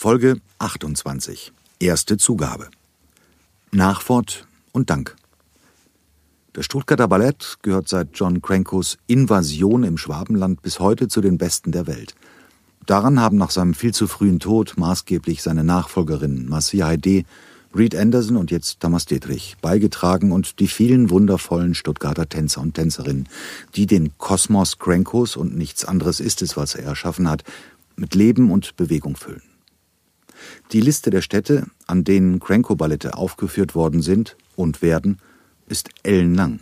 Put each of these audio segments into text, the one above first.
Folge 28. Erste Zugabe. Nachwort und Dank. Das Stuttgarter Ballett gehört seit John Crankos Invasion im Schwabenland bis heute zu den besten der Welt. Daran haben nach seinem viel zu frühen Tod maßgeblich seine Nachfolgerinnen Marcia Heide, Reed Anderson und jetzt Thomas Dietrich beigetragen und die vielen wundervollen Stuttgarter Tänzer und Tänzerinnen, die den Kosmos Crankos und nichts anderes ist es, was er erschaffen hat, mit Leben und Bewegung füllen. Die Liste der Städte, an denen Cranko-Ballette aufgeführt worden sind und werden, ist ellenlang.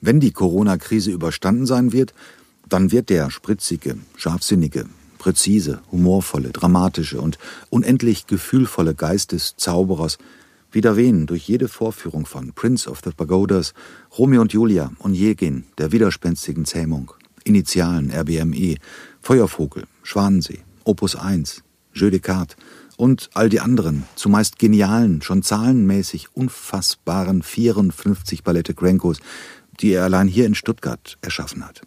Wenn die Corona-Krise überstanden sein wird, dann wird der spritzige, scharfsinnige, präzise, humorvolle, dramatische und unendlich gefühlvolle Geist des Zauberers wieder wehen durch jede Vorführung von Prince of the Pagodas, Romeo und Julia, Onegin, der widerspenstigen Zähmung, Initialen RBME, Feuervogel, Schwanensee, Opus 1, Jeu de Cartes und all die anderen, zumeist genialen, schon zahlenmäßig unfassbaren 54 Ballette Grenkos, die er allein hier in Stuttgart erschaffen hat.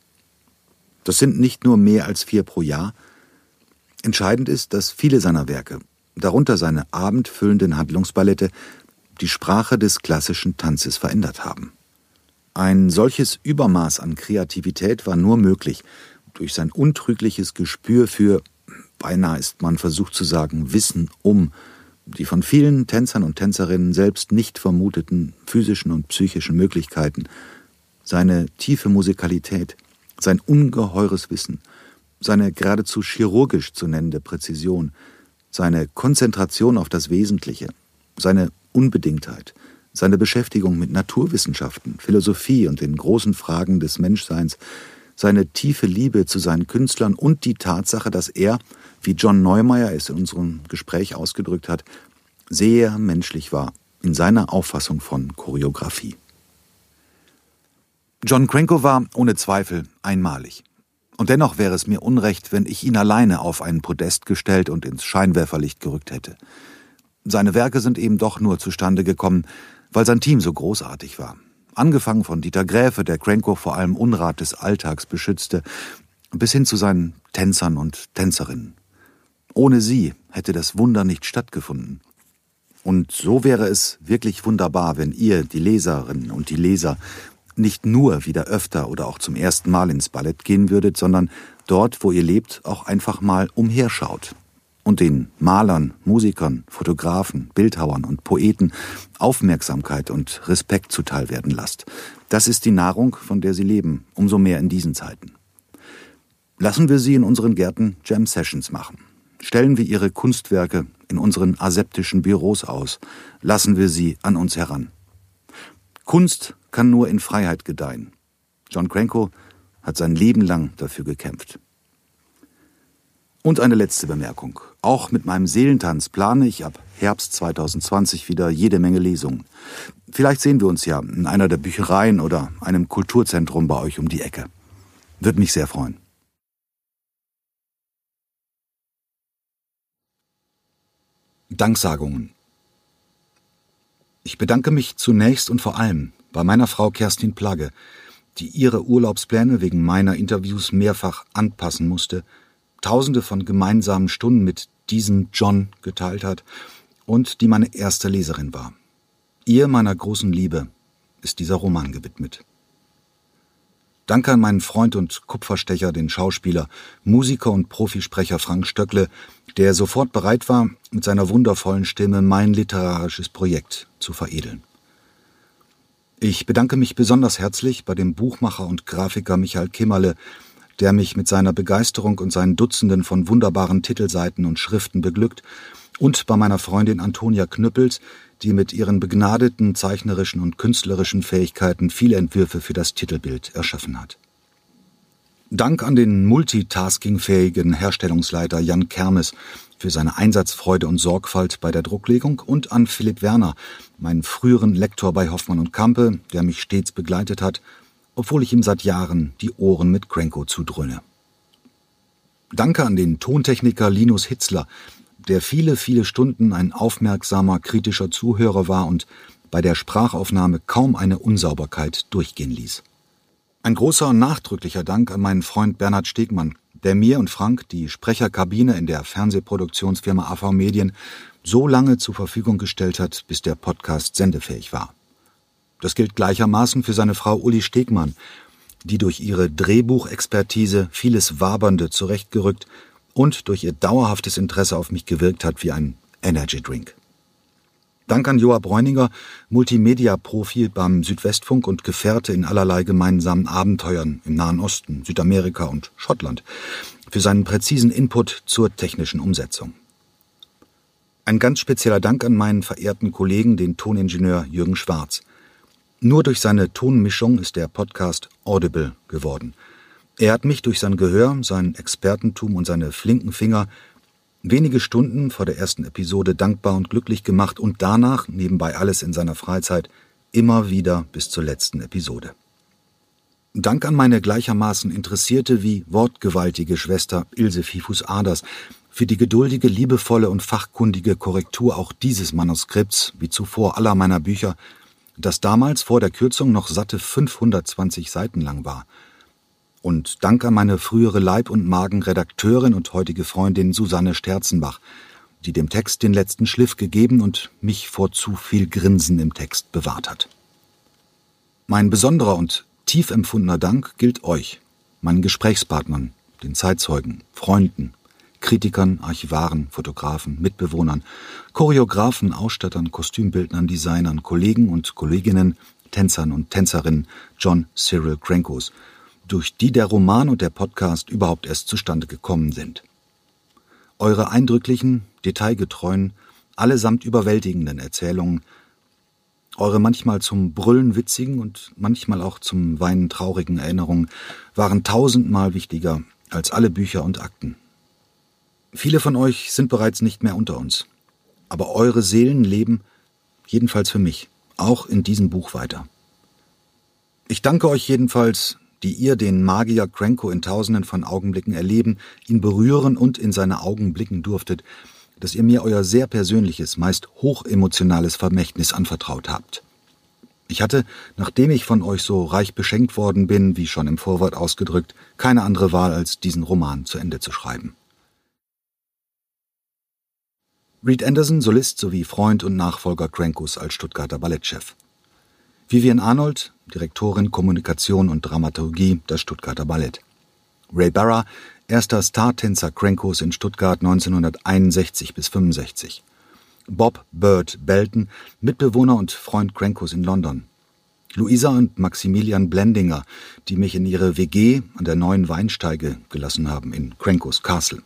Das sind nicht nur mehr als vier pro Jahr. Entscheidend ist, dass viele seiner Werke, darunter seine abendfüllenden Handlungsballette, die Sprache des klassischen Tanzes verändert haben. Ein solches Übermaß an Kreativität war nur möglich durch sein untrügliches Gespür für beinahe ist man versucht zu sagen, Wissen um die von vielen Tänzern und Tänzerinnen selbst nicht vermuteten physischen und psychischen Möglichkeiten, seine tiefe Musikalität, sein ungeheures Wissen, seine geradezu chirurgisch zu nennende Präzision, seine Konzentration auf das Wesentliche, seine Unbedingtheit, seine Beschäftigung mit Naturwissenschaften, Philosophie und den großen Fragen des Menschseins, seine tiefe Liebe zu seinen Künstlern und die Tatsache, dass er wie John Neumeier es in unserem Gespräch ausgedrückt hat, sehr menschlich war in seiner Auffassung von Choreografie. John Cranko war ohne Zweifel einmalig. Und dennoch wäre es mir unrecht, wenn ich ihn alleine auf einen Podest gestellt und ins Scheinwerferlicht gerückt hätte. Seine Werke sind eben doch nur zustande gekommen, weil sein Team so großartig war. Angefangen von Dieter Gräfe, der Cranko vor allem Unrat des Alltags beschützte, bis hin zu seinen Tänzern und Tänzerinnen. Ohne sie hätte das Wunder nicht stattgefunden. Und so wäre es wirklich wunderbar, wenn ihr, die Leserinnen und die Leser, nicht nur wieder öfter oder auch zum ersten Mal ins Ballett gehen würdet, sondern dort, wo ihr lebt, auch einfach mal umherschaut und den Malern, Musikern, Fotografen, Bildhauern und Poeten Aufmerksamkeit und Respekt zuteil werden lasst. Das ist die Nahrung, von der sie leben, umso mehr in diesen Zeiten. Lassen wir sie in unseren Gärten Jam Sessions machen. Stellen wir ihre Kunstwerke in unseren aseptischen Büros aus, lassen wir sie an uns heran. Kunst kann nur in Freiheit gedeihen. John Cranko hat sein Leben lang dafür gekämpft. Und eine letzte Bemerkung. Auch mit meinem Seelentanz plane ich ab Herbst 2020 wieder jede Menge Lesungen. Vielleicht sehen wir uns ja in einer der Büchereien oder einem Kulturzentrum bei euch um die Ecke. Würde mich sehr freuen. Danksagungen. Ich bedanke mich zunächst und vor allem bei meiner Frau Kerstin Plagge, die ihre Urlaubspläne wegen meiner Interviews mehrfach anpassen musste, tausende von gemeinsamen Stunden mit diesem John geteilt hat und die meine erste Leserin war. Ihr, meiner großen Liebe, ist dieser Roman gewidmet. Danke an meinen Freund und Kupferstecher, den Schauspieler, Musiker und Profisprecher Frank Stöckle, der sofort bereit war, mit seiner wundervollen Stimme mein literarisches Projekt zu veredeln. Ich bedanke mich besonders herzlich bei dem Buchmacher und Grafiker Michael Kimmerle, der mich mit seiner Begeisterung und seinen Dutzenden von wunderbaren Titelseiten und Schriften beglückt, und bei meiner Freundin Antonia Knüppels, die mit ihren begnadeten zeichnerischen und künstlerischen Fähigkeiten viele Entwürfe für das Titelbild erschaffen hat. Dank an den multitaskingfähigen Herstellungsleiter Jan Kermes für seine Einsatzfreude und Sorgfalt bei der Drucklegung und an Philipp Werner, meinen früheren Lektor bei Hoffmann und Kampe, der mich stets begleitet hat, obwohl ich ihm seit Jahren die Ohren mit Cranko zudröhne. Danke an den Tontechniker Linus Hitzler, der viele, viele Stunden ein aufmerksamer, kritischer Zuhörer war und bei der Sprachaufnahme kaum eine Unsauberkeit durchgehen ließ. Ein großer nachdrücklicher Dank an meinen Freund Bernhard Stegmann, der mir und Frank die Sprecherkabine in der Fernsehproduktionsfirma AV Medien so lange zur Verfügung gestellt hat, bis der Podcast sendefähig war. Das gilt gleichermaßen für seine Frau Uli Stegmann, die durch ihre Drehbuchexpertise vieles Wabernde zurechtgerückt und durch ihr dauerhaftes Interesse auf mich gewirkt hat wie ein Energy Drink. Dank an Joa Bräuninger, Multimedia-Profi beim Südwestfunk und Gefährte in allerlei gemeinsamen Abenteuern im Nahen Osten, Südamerika und Schottland, für seinen präzisen Input zur technischen Umsetzung. Ein ganz spezieller Dank an meinen verehrten Kollegen, den Toningenieur Jürgen Schwarz. Nur durch seine Tonmischung ist der Podcast audible geworden. Er hat mich durch sein Gehör, sein Expertentum und seine flinken Finger wenige Stunden vor der ersten Episode dankbar und glücklich gemacht und danach, nebenbei alles in seiner Freizeit, immer wieder bis zur letzten Episode. Dank an meine gleichermaßen interessierte wie wortgewaltige Schwester Ilse Fifus Aders, für die geduldige, liebevolle und fachkundige Korrektur auch dieses Manuskripts, wie zuvor aller meiner Bücher, das damals vor der Kürzung noch satte 520 Seiten lang war. Und Dank an meine frühere Leib- und Magenredakteurin und heutige Freundin Susanne Sterzenbach, die dem Text den letzten Schliff gegeben und mich vor zu viel Grinsen im Text bewahrt hat. Mein besonderer und tief empfundener Dank gilt euch, meinen Gesprächspartnern, den Zeitzeugen, Freunden, Kritikern, Archivaren, Fotografen, Mitbewohnern, Choreografen, Ausstattern, Kostümbildnern, Designern, Kollegen und Kolleginnen, Tänzern und Tänzerinnen John Cyril Krankos, durch die der Roman und der Podcast überhaupt erst zustande gekommen sind. Eure eindrücklichen, detailgetreuen, allesamt überwältigenden Erzählungen, eure manchmal zum Brüllen witzigen und manchmal auch zum Weinen traurigen Erinnerungen waren tausendmal wichtiger als alle Bücher und Akten. Viele von euch sind bereits nicht mehr unter uns. Aber eure Seelen leben, jedenfalls für mich, auch in diesem Buch weiter. Ich danke euch jedenfalls, die ihr den Magier Cranko in tausenden von Augenblicken erleben, ihn berühren und in seine Augen blicken durftet, dass ihr mir euer sehr persönliches, meist hochemotionales Vermächtnis anvertraut habt. Ich hatte, nachdem ich von euch so reich beschenkt worden bin, wie schon im Vorwort ausgedrückt, keine andere Wahl, als diesen Roman zu Ende zu schreiben. Reed Anderson, Solist sowie Freund und Nachfolger Crankos als Stuttgarter Ballettchef. Vivian Arnold, Direktorin Kommunikation und Dramaturgie das Stuttgarter Ballett. Ray Barra, erster Startänzer Crankos in Stuttgart 1961 bis 65. Bob Bird Belton, Mitbewohner und Freund Crankos in London. Luisa und Maximilian Blendinger, die mich in ihre WG an der neuen Weinsteige gelassen haben in Crankos Castle.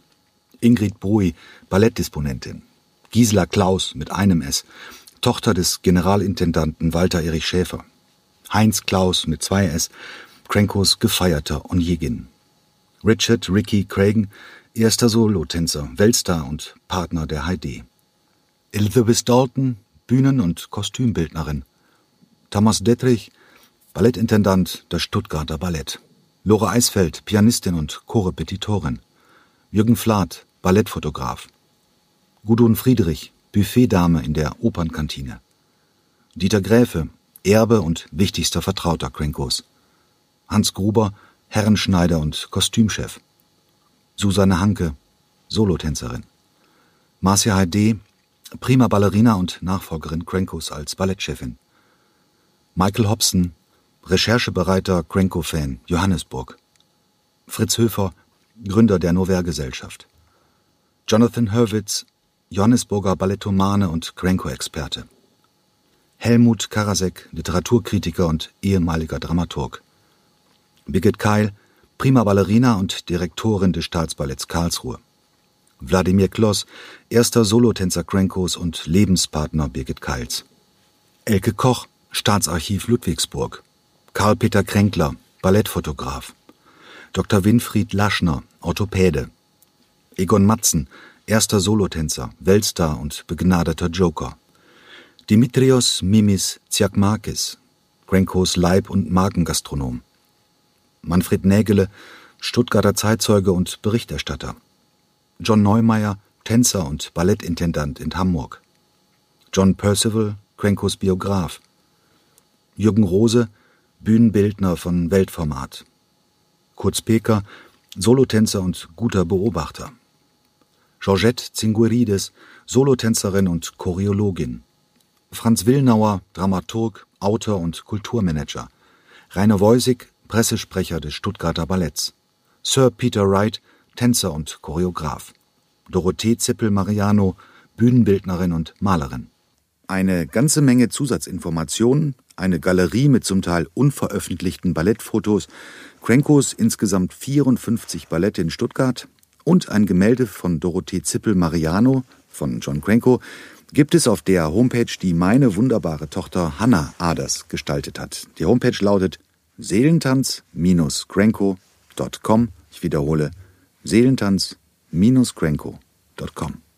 Ingrid Brui, Ballettdisponentin. Gisela Klaus mit einem S, Tochter des Generalintendanten Walter Erich Schäfer. Heinz Klaus mit zwei S, Krenkos gefeierter Onjegin. Richard Ricky Cragen, erster Solotänzer, Weltstar und Partner der Heidi. Elizabeth Dalton, Bühnen- und Kostümbildnerin. Thomas Dettrich, Ballettintendant das Stuttgarter Ballett. Lore Eisfeld, Pianistin und Chorepetitorin. Jürgen Flath, Ballettfotograf. Gudrun Friedrich, Buffetdame in der Opernkantine. Dieter Gräfe, Erbe und wichtigster Vertrauter Krenkos. Hans Gruber, Herrenschneider und Kostümchef. Susanne Hanke, Solotänzerin. Marcia Heide, prima Ballerina und Nachfolgerin Krenkos als Ballettchefin. Michael Hobson, recherchebereiter Krenko-Fan, Johannesburg. Fritz Höfer, Gründer der Nover-Gesellschaft. Jonathan Hurwitz, Johannesburger Ballettomane und Krenko-Experte. Helmut Karasek, Literaturkritiker und ehemaliger Dramaturg. Birgit Keil, prima Ballerina und Direktorin des Staatsballetts Karlsruhe. Wladimir Kloss, erster Solotänzer Krenkos und Lebenspartner Birgit Keils. Elke Koch, Staatsarchiv Ludwigsburg. Karl-Peter Kränkler, Ballettfotograf. Dr. Winfried Laschner, Orthopäde. Egon Matzen, erster Solotänzer, Weltstar und begnadeter Joker. Dimitrios Mimis Tsiakmakis, Grenkos Leib- und Magengastronom. Manfred Nägele, Stuttgarter Zeitzeuge und Berichterstatter. John Neumeier, Tänzer und Ballettintendant in Hamburg. John Percival, Grenkos Biograf. Jürgen Rose, Bühnenbildner von Weltformat. Kurz Peker, Solotänzer und guter Beobachter. Georgette Zinguerides, Solotänzerin und Choreologin. Franz Willnauer, Dramaturg, Autor und Kulturmanager. Rainer Woisig, Pressesprecher des Stuttgarter Balletts. Sir Peter Wright, Tänzer und Choreograf. Dorothee Zippel-Mariano, Bühnenbildnerin und Malerin. Eine ganze Menge Zusatzinformationen, eine Galerie mit zum Teil unveröffentlichten Ballettfotos, Krenkos insgesamt 54 Ballette in Stuttgart und ein Gemälde von Dorothee Zippel-Mariano von John Krenko gibt es auf der Homepage, die meine wunderbare Tochter Hannah Aders gestaltet hat. Die Homepage lautet seelentanz-krenko.com. Ich wiederhole, seelentanz-krenko.com.